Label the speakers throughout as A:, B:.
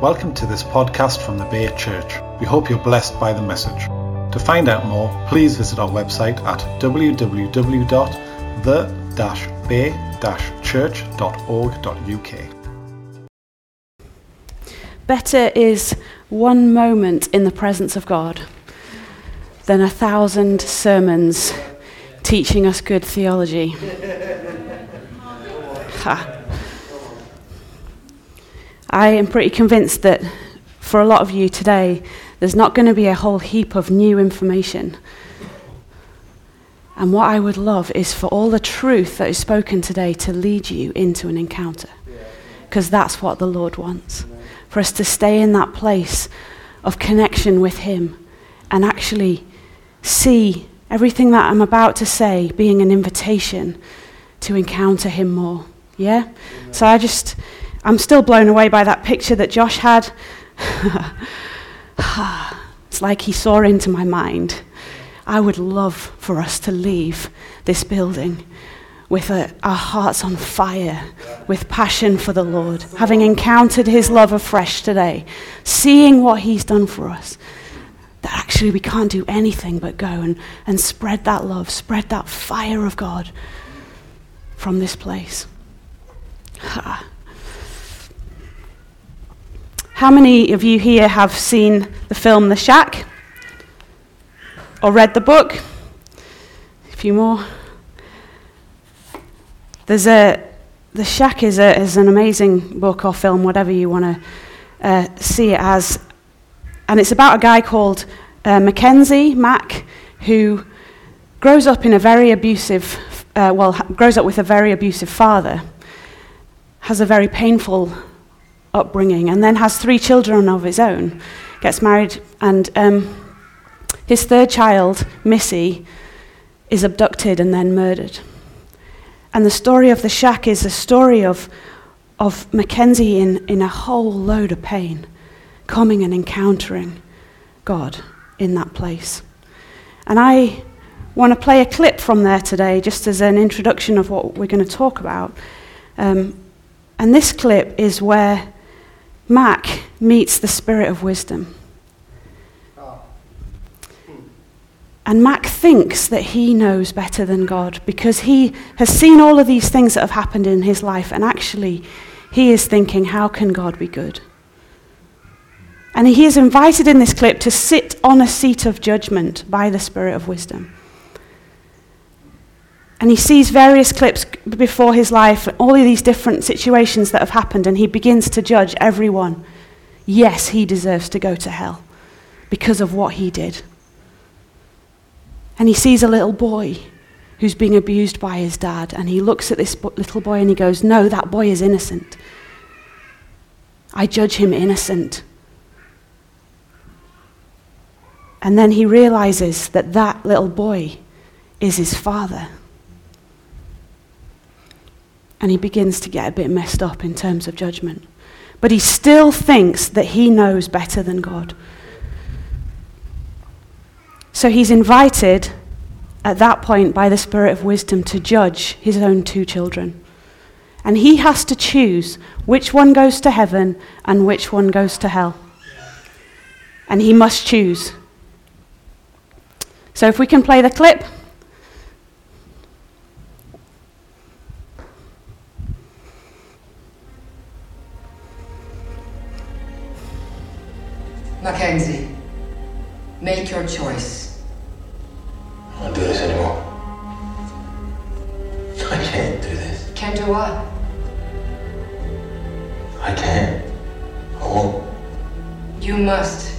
A: Welcome to this podcast from the Bay Church. We hope you're blessed by the message. To find out more, please visit our website at www.the-bay-church.org.uk.
B: Better is one moment in the presence of God than a thousand sermons teaching us good theology. Ha. I am pretty convinced that for a lot of you today, there's not going to be a whole heap of new information. And what I would love is for all the truth that is spoken today to lead you into an encounter. Because that's what the Lord wants. For us to stay in that place of connection with Him and actually see everything that I'm about to say being an invitation to encounter Him more. Yeah? So I just I'm still blown away by that picture that Josh had. it's like he saw into my mind. I would love for us to leave this building with a, our hearts on fire, with passion for the Lord, having encountered his love afresh today, seeing what he's done for us. That actually we can't do anything but go and, and spread that love, spread that fire of God from this place. Ah. How many of you here have seen the film The Shack? Or read the book? A few more. There's a The Shack is, a, is an amazing book or film, whatever you want to uh, see it as. And it's about a guy called uh, Mackenzie Mack who grows up in a very abusive, uh, well, grows up with a very abusive father, has a very painful upbringing, and then has three children of his own. Gets married, and um, his third child, Missy, is abducted and then murdered. And the story of the shack is a story of, of Mackenzie in, in a whole load of pain, coming and encountering God in that place. And I want to play a clip from there today, just as an introduction of what we're going to talk about. Um, and this clip is where Mack meets the spirit of wisdom. And Mack thinks that he knows better than God because he has seen all of these things that have happened in his life, and actually, he is thinking, how can God be good? And he is invited in this clip to sit on a seat of judgment by the Spirit of wisdom. And he sees various clips before his life, all of these different situations that have happened, and he begins to judge everyone. Yes, he deserves to go to hell because of what he did. And he sees a little boy who's being abused by his dad, and he looks at this little boy and he goes, No, that boy is innocent. I judge him innocent. And then he realizes that that little boy is his father and he begins to get a bit messed up in terms of judgment. But he still thinks that he knows better than God. So he's invited at that point by the Spirit of wisdom to judge his own two children. And he has to choose which one goes to heaven and which one goes to hell. And he must choose. So if we can play the clip.
C: Mackenzie, make your choice.
D: I won't do this anymore. I can't do this.
C: Can't do what?
D: I can't. I won't.
C: You must.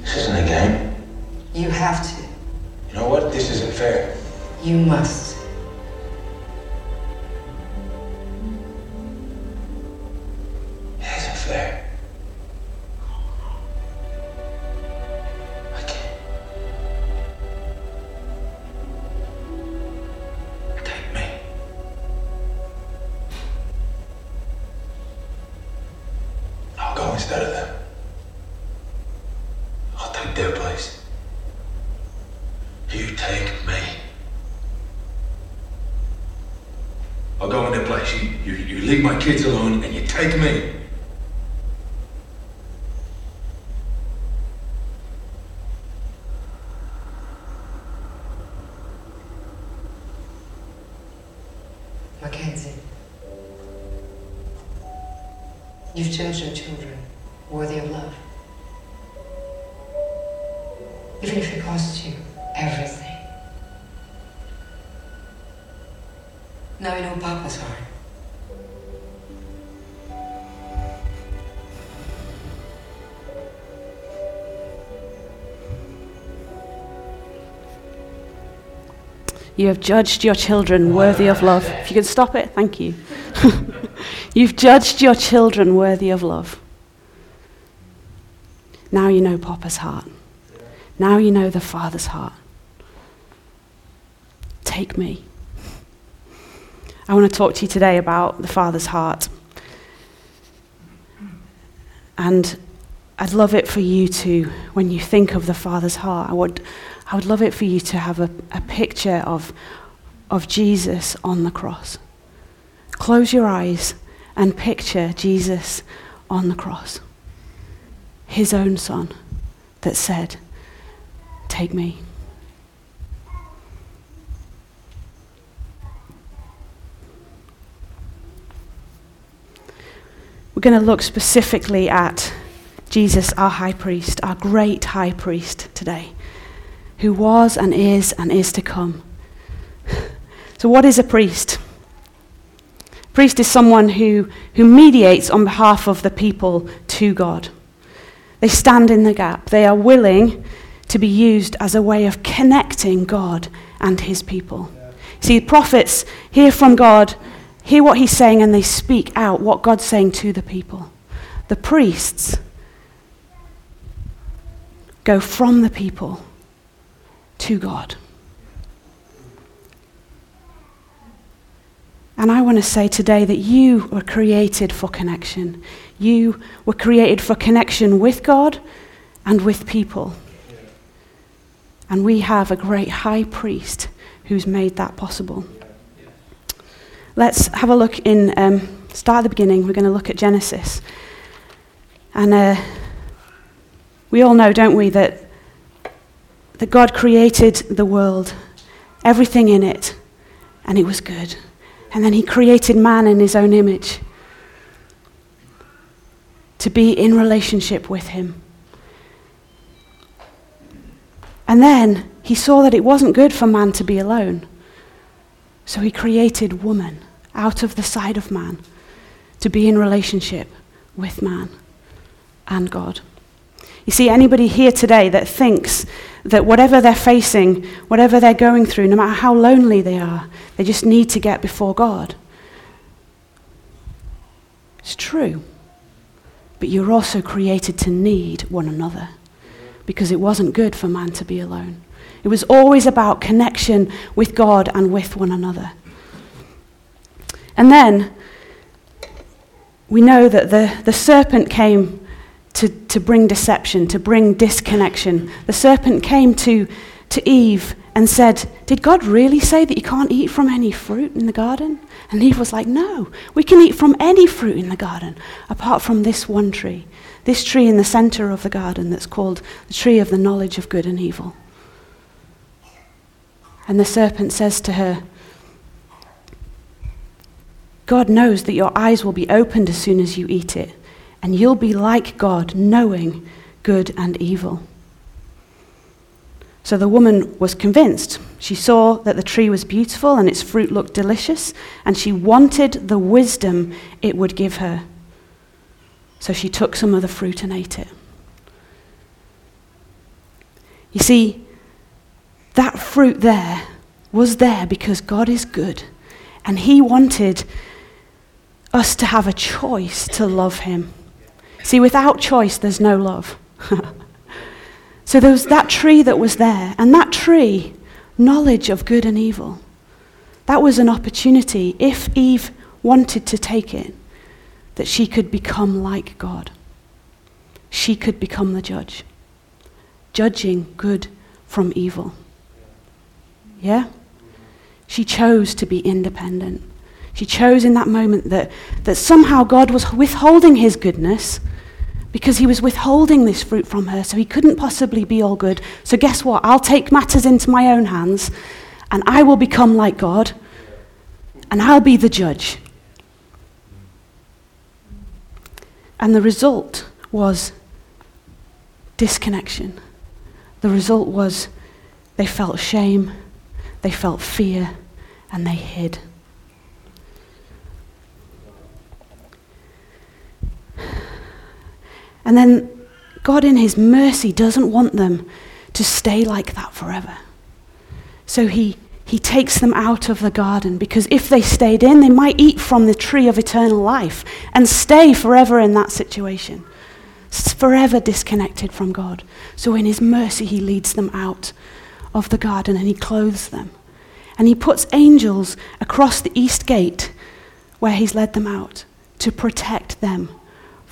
D: This isn't a game.
C: You have to.
D: You know what? This isn't fair.
C: You must. You've children worthy of love. Even if it costs you everything. Now you know Papa's heart.
B: You have judged your children worthy of love. If you can stop it, thank you. You've judged your children worthy of love. Now you know Papa's heart. Now you know the Father's heart. Take me. I want to talk to you today about the Father's heart. And I'd love it for you to, when you think of the Father's heart, I would, I would love it for you to have a, a picture of, of Jesus on the cross. Close your eyes and picture Jesus on the cross. His own son that said, Take me. We're going to look specifically at Jesus, our high priest, our great high priest today, who was and is and is to come. So, what is a priest? Priest is someone who, who mediates on behalf of the people to God. They stand in the gap. They are willing to be used as a way of connecting God and his people. See, prophets hear from God, hear what he's saying, and they speak out what God's saying to the people. The priests go from the people to God. And I want to say today that you were created for connection. You were created for connection with God and with people. And we have a great high priest who's made that possible. Let's have a look in, um, start at the beginning. We're going to look at Genesis. And uh, we all know, don't we, that, that God created the world, everything in it, and it was good. And then he created man in his own image to be in relationship with him. And then he saw that it wasn't good for man to be alone. So he created woman out of the side of man to be in relationship with man and God. You see, anybody here today that thinks that whatever they're facing, whatever they're going through, no matter how lonely they are, they just need to get before God. It's true. But you're also created to need one another because it wasn't good for man to be alone. It was always about connection with God and with one another. And then we know that the, the serpent came to, to bring deception, to bring disconnection. The serpent came to, to Eve and said, Did God really say that you can't eat from any fruit in the garden? And Eve was like, No, we can eat from any fruit in the garden apart from this one tree, this tree in the center of the garden that's called the tree of the knowledge of good and evil. And the serpent says to her, God knows that your eyes will be opened as soon as you eat it and you'll be like God, knowing good and evil. So the woman was convinced. She saw that the tree was beautiful and its fruit looked delicious, and she wanted the wisdom it would give her. So she took some of the fruit and ate it. You see, that fruit there was there because God is good, and He wanted us to have a choice to love Him. See, without choice, there's no love. so there was that tree that was there, and that tree, knowledge of good and evil, that was an opportunity, if Eve wanted to take it, that she could become like God. She could become the judge, judging good from evil. Yeah? She chose to be independent. She chose in that moment that, that somehow God was withholding his goodness because he was withholding this fruit from her, so he couldn't possibly be all good. So, guess what? I'll take matters into my own hands, and I will become like God, and I'll be the judge. And the result was disconnection. The result was they felt shame, they felt fear, and they hid. And then God, in His mercy, doesn't want them to stay like that forever. So He, he takes them out of the garden because if they stayed in, they might eat from the tree of eternal life and stay forever in that situation, forever disconnected from God. So, in His mercy, He leads them out of the garden and He clothes them. And He puts angels across the east gate where He's led them out to protect them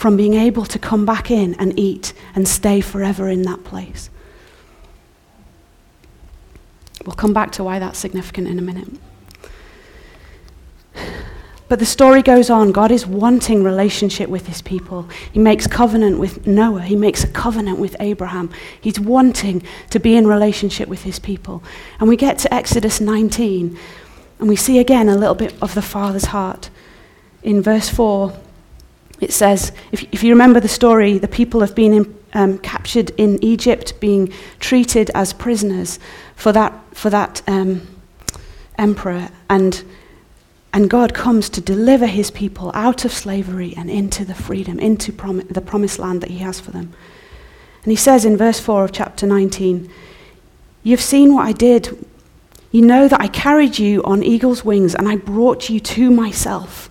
B: from being able to come back in and eat and stay forever in that place. We'll come back to why that's significant in a minute. But the story goes on. God is wanting relationship with his people. He makes covenant with Noah. He makes a covenant with Abraham. He's wanting to be in relationship with his people. And we get to Exodus 19, and we see again a little bit of the Father's heart. In verse 4, it says, if, if you remember the story, the people have been in, um, captured in Egypt, being treated as prisoners for that, for that um, emperor. And, and God comes to deliver his people out of slavery and into the freedom, into prom- the promised land that he has for them. And he says in verse 4 of chapter 19, You've seen what I did. You know that I carried you on eagle's wings and I brought you to myself.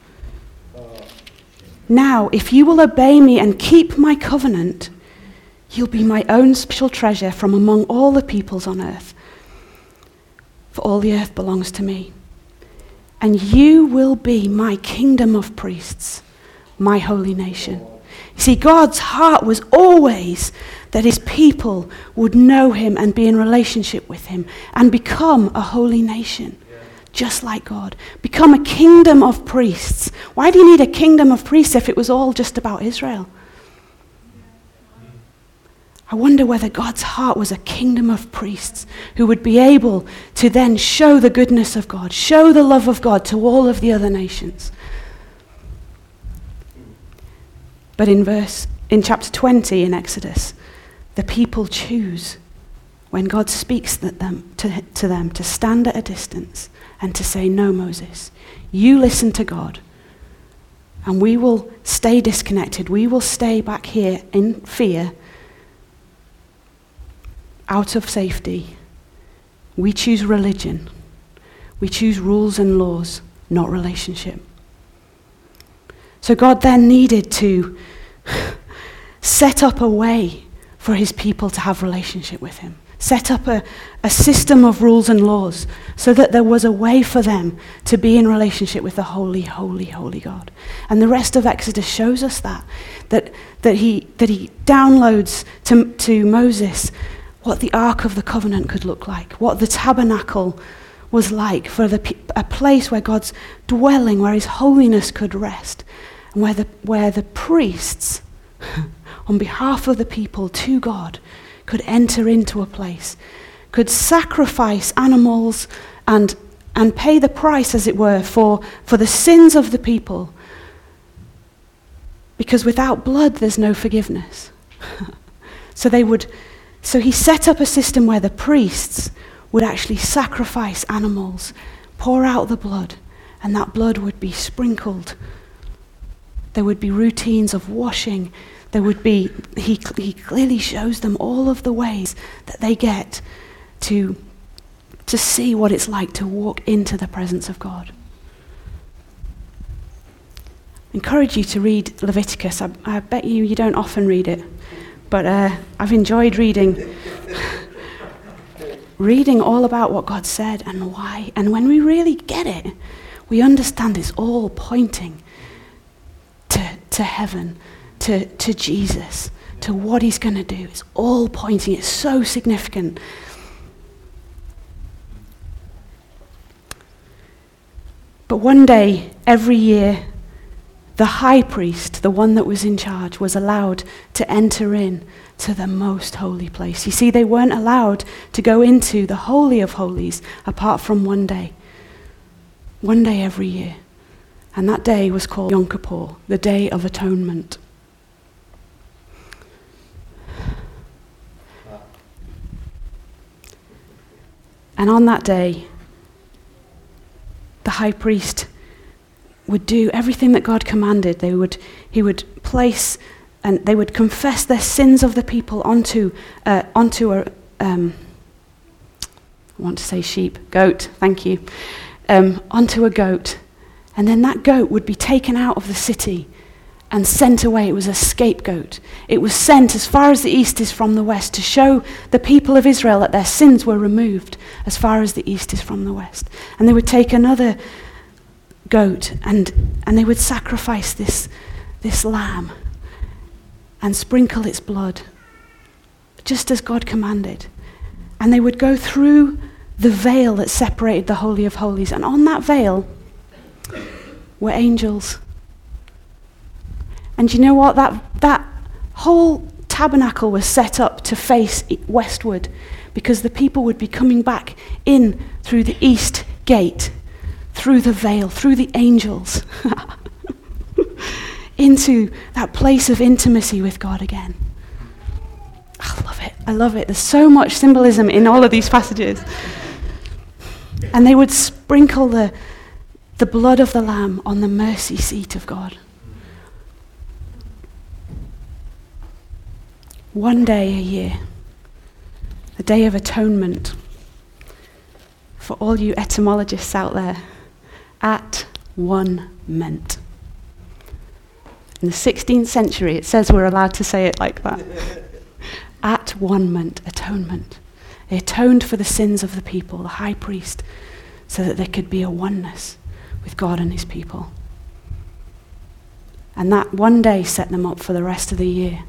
B: Now, if you will obey me and keep my covenant, you'll be my own special treasure from among all the peoples on earth. For all the earth belongs to me. And you will be my kingdom of priests, my holy nation. You see, God's heart was always that his people would know him and be in relationship with him and become a holy nation just like God. Become a kingdom of priests. Why do you need a kingdom of priests if it was all just about Israel? I wonder whether God's heart was a kingdom of priests who would be able to then show the goodness of God, show the love of God to all of the other nations. But in verse in chapter 20 in Exodus, the people choose when God speaks them, to, to them to stand at a distance and to say, No, Moses, you listen to God. And we will stay disconnected. We will stay back here in fear, out of safety. We choose religion. We choose rules and laws, not relationship. So God then needed to set up a way for his people to have relationship with him set up a, a system of rules and laws so that there was a way for them to be in relationship with the holy, holy, holy God. And the rest of Exodus shows us that, that, that, he, that he downloads to, to Moses what the Ark of the Covenant could look like, what the tabernacle was like for the, a place where God's dwelling, where his holiness could rest, and where the, where the priests, on behalf of the people to God, could enter into a place, could sacrifice animals and, and pay the price, as it were, for, for the sins of the people. Because without blood, there's no forgiveness. so they would, so he set up a system where the priests would actually sacrifice animals, pour out the blood, and that blood would be sprinkled. There would be routines of washing there would be, he, he clearly shows them all of the ways that they get to, to see what it's like to walk into the presence of God. Encourage you to read Leviticus. I, I bet you you don't often read it, but uh, I've enjoyed reading. reading all about what God said and why. And when we really get it, we understand it's all pointing to, to heaven to, to Jesus, to what he's going to do. It's all pointing, it's so significant. But one day, every year, the high priest, the one that was in charge, was allowed to enter in to the most holy place. You see, they weren't allowed to go into the Holy of Holies apart from one day. One day every year. And that day was called Yom Kippur, the Day of Atonement. And on that day, the high priest would do everything that God commanded. They would, he would place and they would confess their sins of the people onto, uh, onto a, um, I want to say sheep, goat, thank you, um, onto a goat. And then that goat would be taken out of the city and sent away. It was a scapegoat. It was sent as far as the east is from the west to show the people of Israel that their sins were removed as far as the east is from the west. And they would take another goat and, and they would sacrifice this, this lamb and sprinkle its blood, just as God commanded. And they would go through the veil that separated the Holy of Holies. And on that veil were angels. And you know what? That, that whole tabernacle was set up to face westward because the people would be coming back in through the east gate, through the veil, through the angels. into that place of intimacy with God again. I love it. I love it. There's so much symbolism in all of these passages. And they would sprinkle the, the blood of the Lamb on the mercy seat of God. One day a year, the Day of Atonement, for all you etymologists out there, at one meant. In the 16th century, it says we're allowed to say it like that. At one meant atonement. They atoned for the sins of the people, the high priest, so that there could be a oneness with God and his people. And that one day set them up for the rest of the year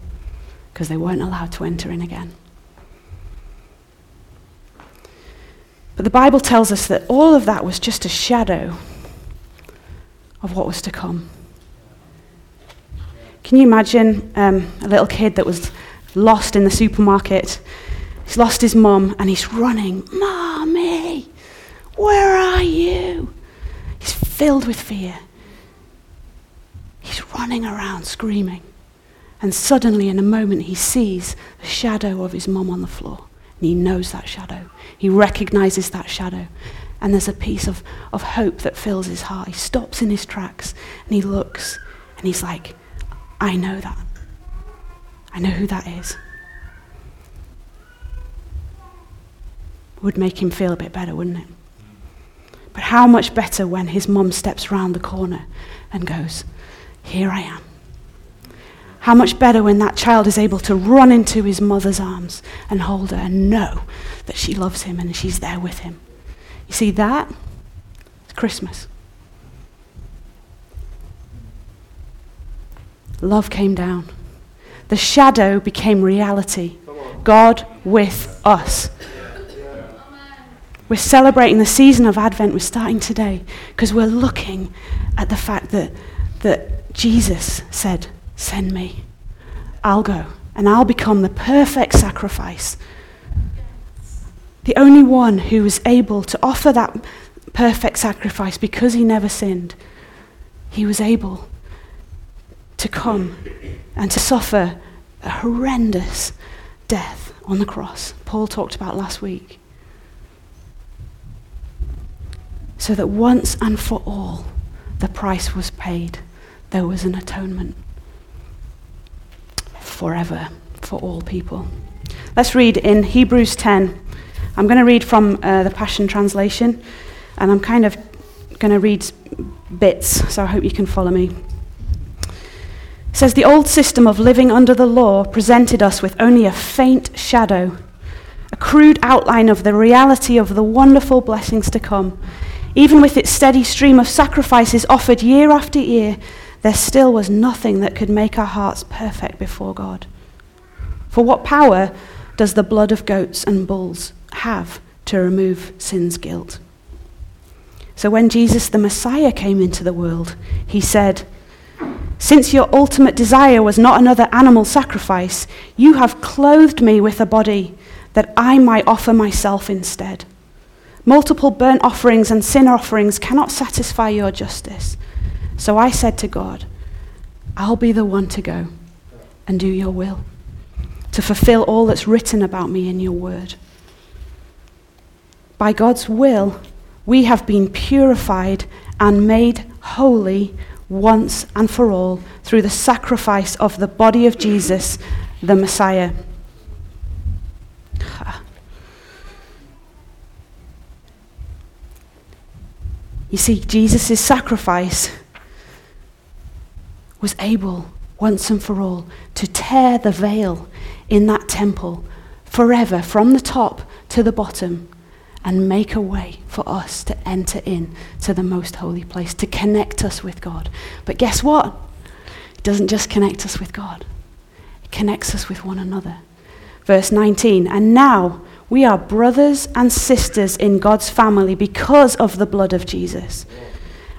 B: because they weren't allowed to enter in again. But the Bible tells us that all of that was just a shadow of what was to come. Can you imagine um, a little kid that was lost in the supermarket? He's lost his mum and he's running, Mommy, where are you? He's filled with fear. He's running around screaming. And suddenly, in a moment, he sees the shadow of his mum on the floor. And he knows that shadow. He recognizes that shadow. And there's a piece of, of hope that fills his heart. He stops in his tracks and he looks and he's like, I know that. I know who that is. Would make him feel a bit better, wouldn't it? But how much better when his mum steps round the corner and goes, Here I am. How much better when that child is able to run into his mother's arms and hold her and know that she loves him and she's there with him. You see, that? It's Christmas. love came down. The shadow became reality. God with us. We're celebrating the season of Advent. We're starting today because we're looking at the fact that, that Jesus said, Send me. I'll go and I'll become the perfect sacrifice. The only one who was able to offer that perfect sacrifice because he never sinned. He was able to come and to suffer a horrendous death on the cross, Paul talked about last week. So that once and for all, the price was paid. There was an atonement forever for all people. Let's read in Hebrews 10. I'm going to read from uh, the Passion Translation, and I'm kind of going to read bits, so I hope you can follow me says the old system of living under the law presented us with only a faint shadow, a crude outline of the reality of the wonderful blessings to come. Even with its steady stream of sacrifices offered year after year, there still was nothing that could make our hearts perfect before God. For what power does the blood of goats and bulls have to remove sin's guilt? So when Jesus the Messiah came into the world, he said, since your ultimate desire was not another animal sacrifice, you have clothed me with a body that I might offer myself instead. Multiple burnt offerings and sin offerings cannot satisfy your justice. So I said to God, I'll be the one to go and do your will, to fulfill all that's written about me in your word. by God's will, we have been purified and made holy once and for all through the sacrifice of the body of Jesus, the Messiah. You see, Jesus' sacrifice was able, once and for all, to tear the veil in that temple forever from the top to the bottom and make a way for us to enter in to the most holy place, to connect us with God. But guess what? It doesn't just connect us with God, it connects us with one another. Verse 19, and now we are brothers and sisters in God's family because of the blood of Jesus.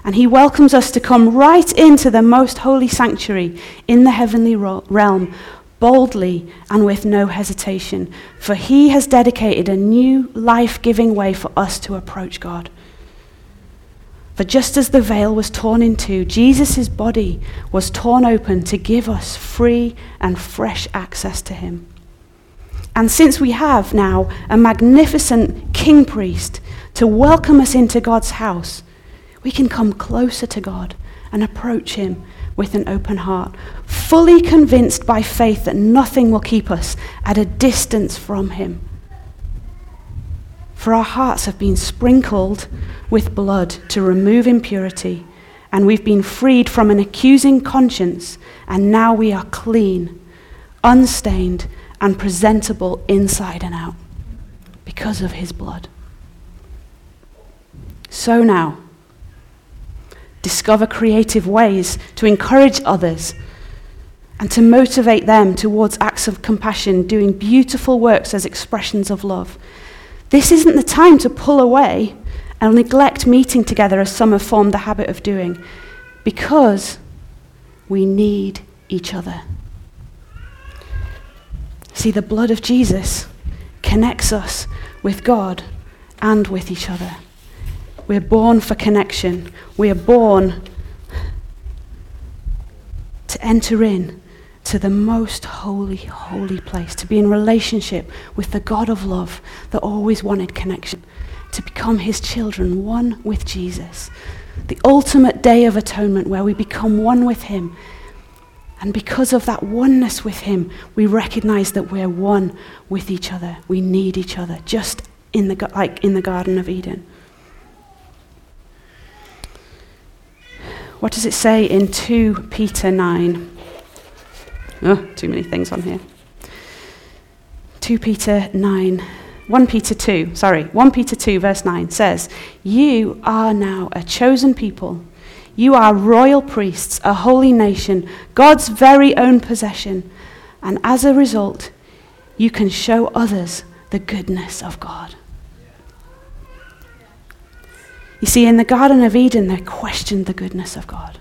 B: And he welcomes us to come right into the most holy sanctuary in the heavenly realm, boldly and with no hesitation. For he has dedicated a new life giving way for us to approach God. For just as the veil was torn in two, Jesus' body was torn open to give us free and fresh access to him. And since we have now a magnificent king priest to welcome us into God's house, we can come closer to God and approach him with an open heart, fully convinced by faith that nothing will keep us at a distance from him. For our hearts have been sprinkled with blood to remove impurity, and we've been freed from an accusing conscience, and now we are clean, unstained, and presentable inside and out because of his blood. So now, discover creative ways to encourage others and to motivate them towards acts of compassion, doing beautiful works as expressions of love. This isn't the time to pull away and neglect meeting together as some have formed the habit of doing, because we need each other. See, the blood of Jesus connects us with God and with each other. We're born for connection. We are born to enter in to the most holy, holy place, to be in relationship with the God of love that always wanted connection, to become his children, one with Jesus. The ultimate day of atonement where we become one with him and because of that oneness with Him, we recognize that we're one with each other. We need each other, just in the, like in the Garden of Eden. What does it say in 2 Peter 9? Oh, too many things on here. 2 Peter 9. 1 Peter 2, sorry, 1 Peter 2, verse 9 says, You are now a chosen people you are royal priests, a holy nation, God's very own possession. And as a result, you can show others the goodness of God. You see, in the Garden of Eden, they questioned the goodness of God.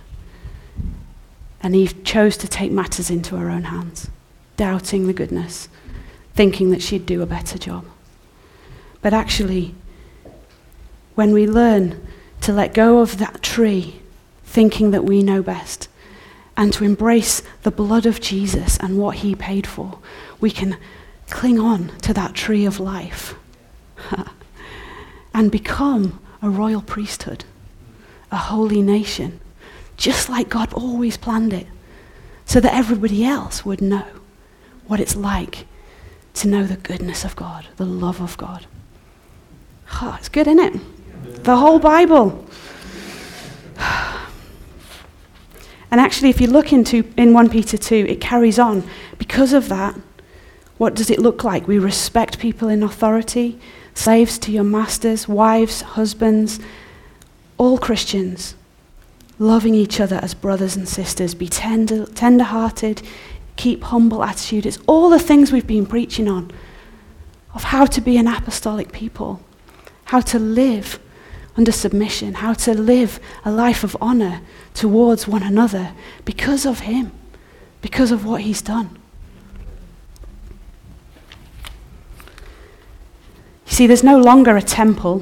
B: And Eve chose to take matters into her own hands, doubting the goodness, thinking that she'd do a better job. But actually, when we learn to let go of that tree thinking that we know best, and to embrace the blood of Jesus and what he paid for, we can cling on to that tree of life and become a royal priesthood, a holy nation, just like God always planned it, so that everybody else would know what it's like to know the goodness of God, the love of God. Oh, it's good, isn't it? The whole Bible. And actually, if you look into in 1 Peter 2, it carries on. Because of that, what does it look like? We respect people in authority, slaves to your masters, wives, husbands, all Christians, loving each other as brothers and sisters. Be tender, tender-hearted, keep humble attitude. It's all the things we've been preaching on of how to be an apostolic people, how to live under submission, how to live a life of honor, towards one another because of Him, because of what He's done. See, there's no longer a temple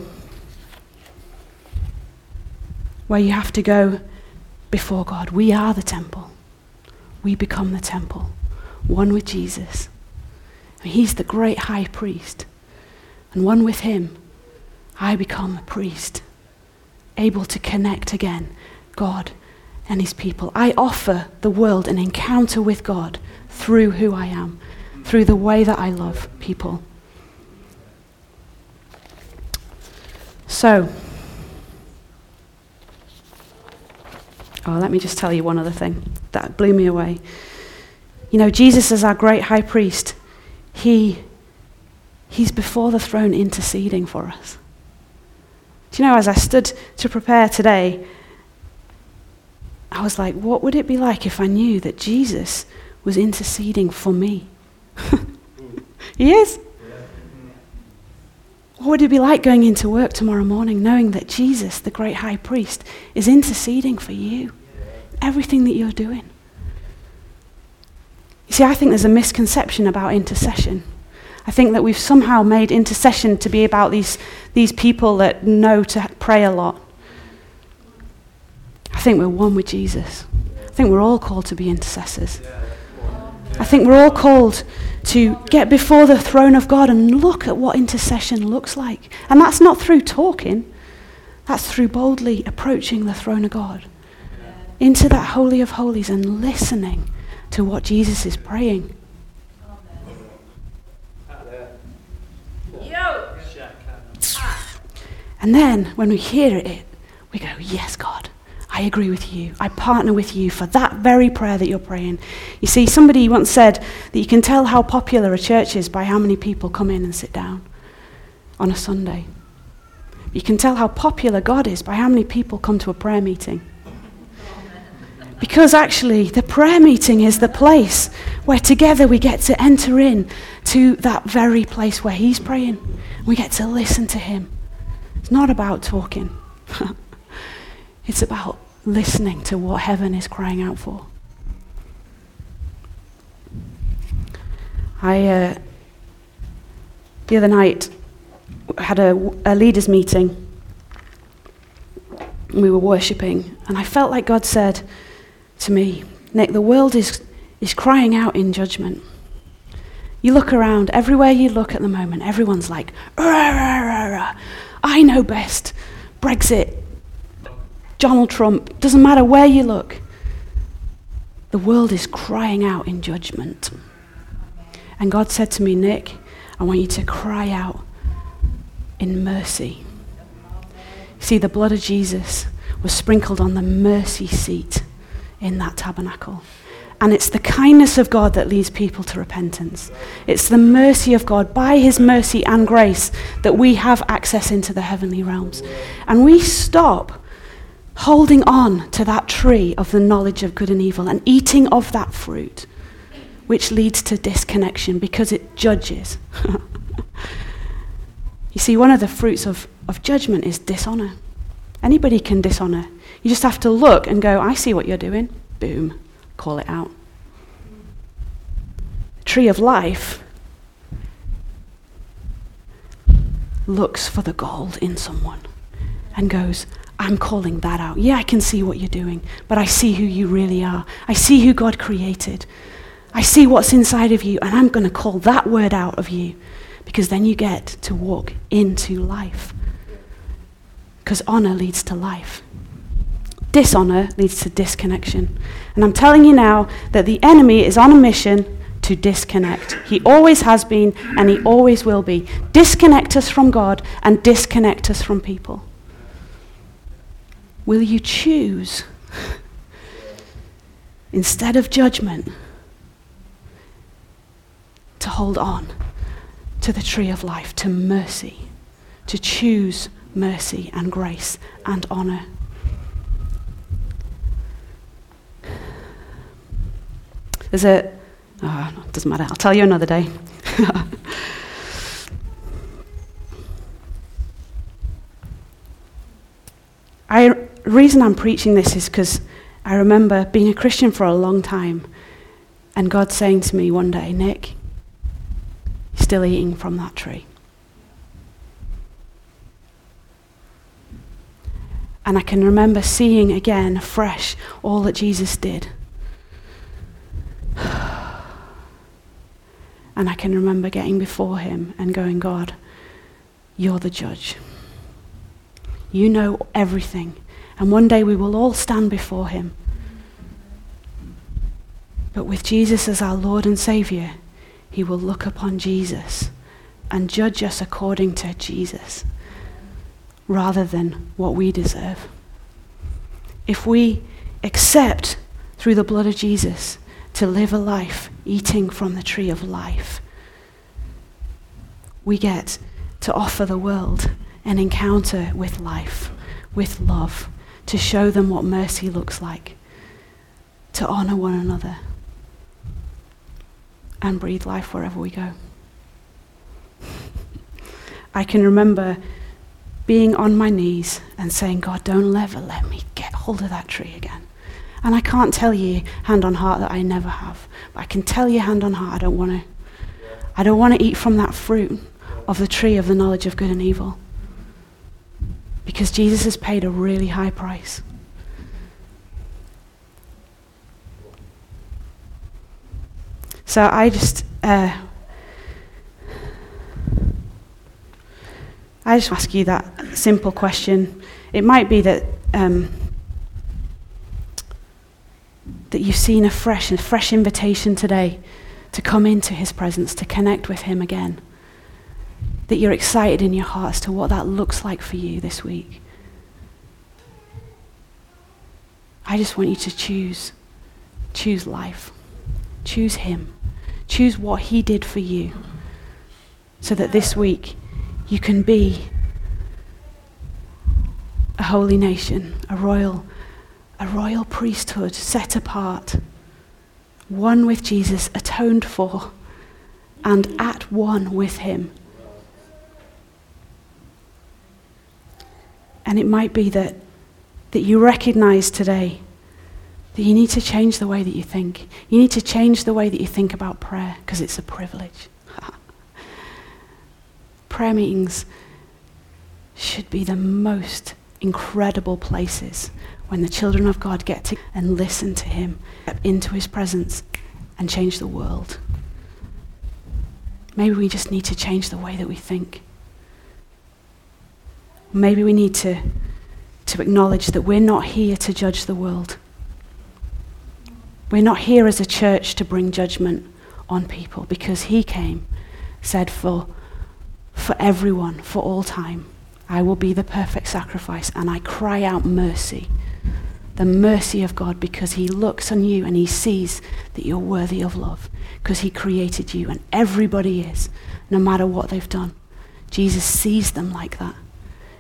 B: where you have to go before God. We are the temple. We become the temple, one with Jesus. he's the great high priest, and one with Him, I become a priest, able to connect again God and his people. I offer the world an encounter with God through who I am, through the way that I love people. So, oh, let me just tell you one other thing that blew me away. You know, Jesus is our great high priest. He, he's before the throne interceding for us. Do you know, as I stood to prepare today, I was like, what would it be like if I knew that Jesus was interceding for me? he is. What would it be like going into work tomorrow morning knowing that Jesus, the great high priest, is interceding for you? Everything that you're doing. You see, I think there's a misconception about intercession. I think that we've somehow made intercession to be about these, these people that know to pray a lot. I think we're one with Jesus. I think we're all called to be intercessors. I think we're all called to get before the throne of God and look at what intercession looks like. And that's not through talking, that's through boldly approaching the throne of God into that Holy of Holies and listening to what Jesus is praying. And then when we hear it, we go, Yes, God, I agree with you. I partner with you for that very prayer that you're praying. You see, somebody once said that you can tell how popular a church is by how many people come in and sit down on a Sunday. You can tell how popular God is by how many people come to a prayer meeting. Because actually, the prayer meeting is the place where together we get to enter in to that very place where He's praying. We get to listen to Him. It's not about talking, it's about listening to what heaven is crying out for. I, uh, the other night, had a, a leaders' meeting. We were worshipping, and I felt like God said to me, Nic, the world is, is crying out in judgment. You look around, everywhere you look at the moment, everyone's like, rah, rah, rah, rah. I know best. Brexit, Donald Trump, doesn't matter where you look. The world is crying out in judgment. And God said to me, Nic, I want you to cry out in mercy. See, the blood of Jesus was sprinkled on the mercy seat in that tabernacle. And it's the kindness of God that leads people to repentance. It's the mercy of God, by His mercy and grace, that we have access into the heavenly realms. And we stop holding on to that tree of the knowledge of good and evil and eating of that fruit, which leads to disconnection because it judges. you see, one of the fruits of, of judgment is dishonor. Anybody can dishonor. You just have to look and go, I see what you're doing. Boom call it out. The tree of life looks for the gold in someone and goes, I'm calling that out. Yeah, I can see what you're doing, but I see who you really are. I see who God created. I see what's inside of you, and I'm going to call that word out of you because then you get to walk into life. Because honor leads to life. Dishonor leads to disconnection. And I'm telling you now that the enemy is on a mission to disconnect. He always has been and he always will be. Disconnect us from God and disconnect us from people. Will you choose, instead of judgment, to hold on to the tree of life, to mercy, to choose mercy and grace and honor? There's a, oh, doesn't matter, I'll tell you another day. I, reason I'm preaching this is because I remember being a Christian for a long time and God saying to me one day, Nic, you're still eating from that tree. And I can remember seeing again, fresh, all that Jesus did. And I can remember getting before him and going, God, you're the judge. You know everything. And one day we will all stand before him. But with Jesus as our Lord and Saviour, he will look upon Jesus and judge us according to Jesus rather than what we deserve. If we accept through the blood of Jesus to live a life eating from the tree of life, we get to offer the world an encounter with life, with love, to show them what mercy looks like, to honor one another, and breathe life wherever we go. I can remember being on my knees and saying, God, don't ever let me get hold of that tree again. And I can't tell you hand on heart that I never have, but I can tell you hand on heart I don't want to. I don't want to eat from that fruit of the tree of the knowledge of good and evil. Because Jesus has paid a really high price. So I just, uh, I just ask you that simple question. It might be that um, that you've seen a fresh, a fresh invitation today to come into His presence, to connect with Him again. That you're excited in your heart as to what that looks like for you this week. I just want you to choose. Choose life. Choose Him. Choose what He did for you. So that this week you can be a holy nation, a royal, a royal priesthood set apart, one with Jesus, atoned for, and at one with Him. And it might be that, that you recognize today that you need to change the way that you think. You need to change the way that you think about prayer because it's a privilege. prayer meetings should be the most incredible places when the children of God get to and listen to Him, step into His presence, and change the world. Maybe we just need to change the way that we think. Maybe we need to, to acknowledge that we're not here to judge the world. We're not here as a church to bring judgment on people because He came, said, for, for everyone, for all time. I will be the perfect sacrifice, and I cry out mercy. The mercy of God because He looks on you and He sees that you're worthy of love because He created you, and everybody is, no matter what they've done. Jesus sees them like that.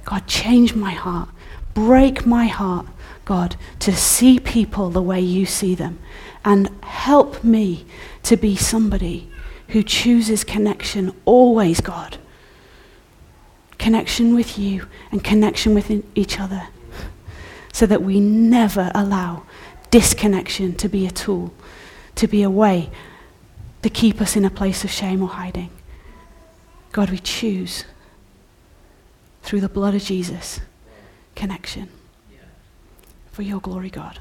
B: God, change my heart. Break my heart, God, to see people the way you see them. And help me to be somebody who chooses connection always, God. Connection with you and connection with each other. So that we never allow disconnection to be a tool, to be a way to keep us in a place of shame or hiding. God, we choose through the blood of Jesus connection for your glory, God.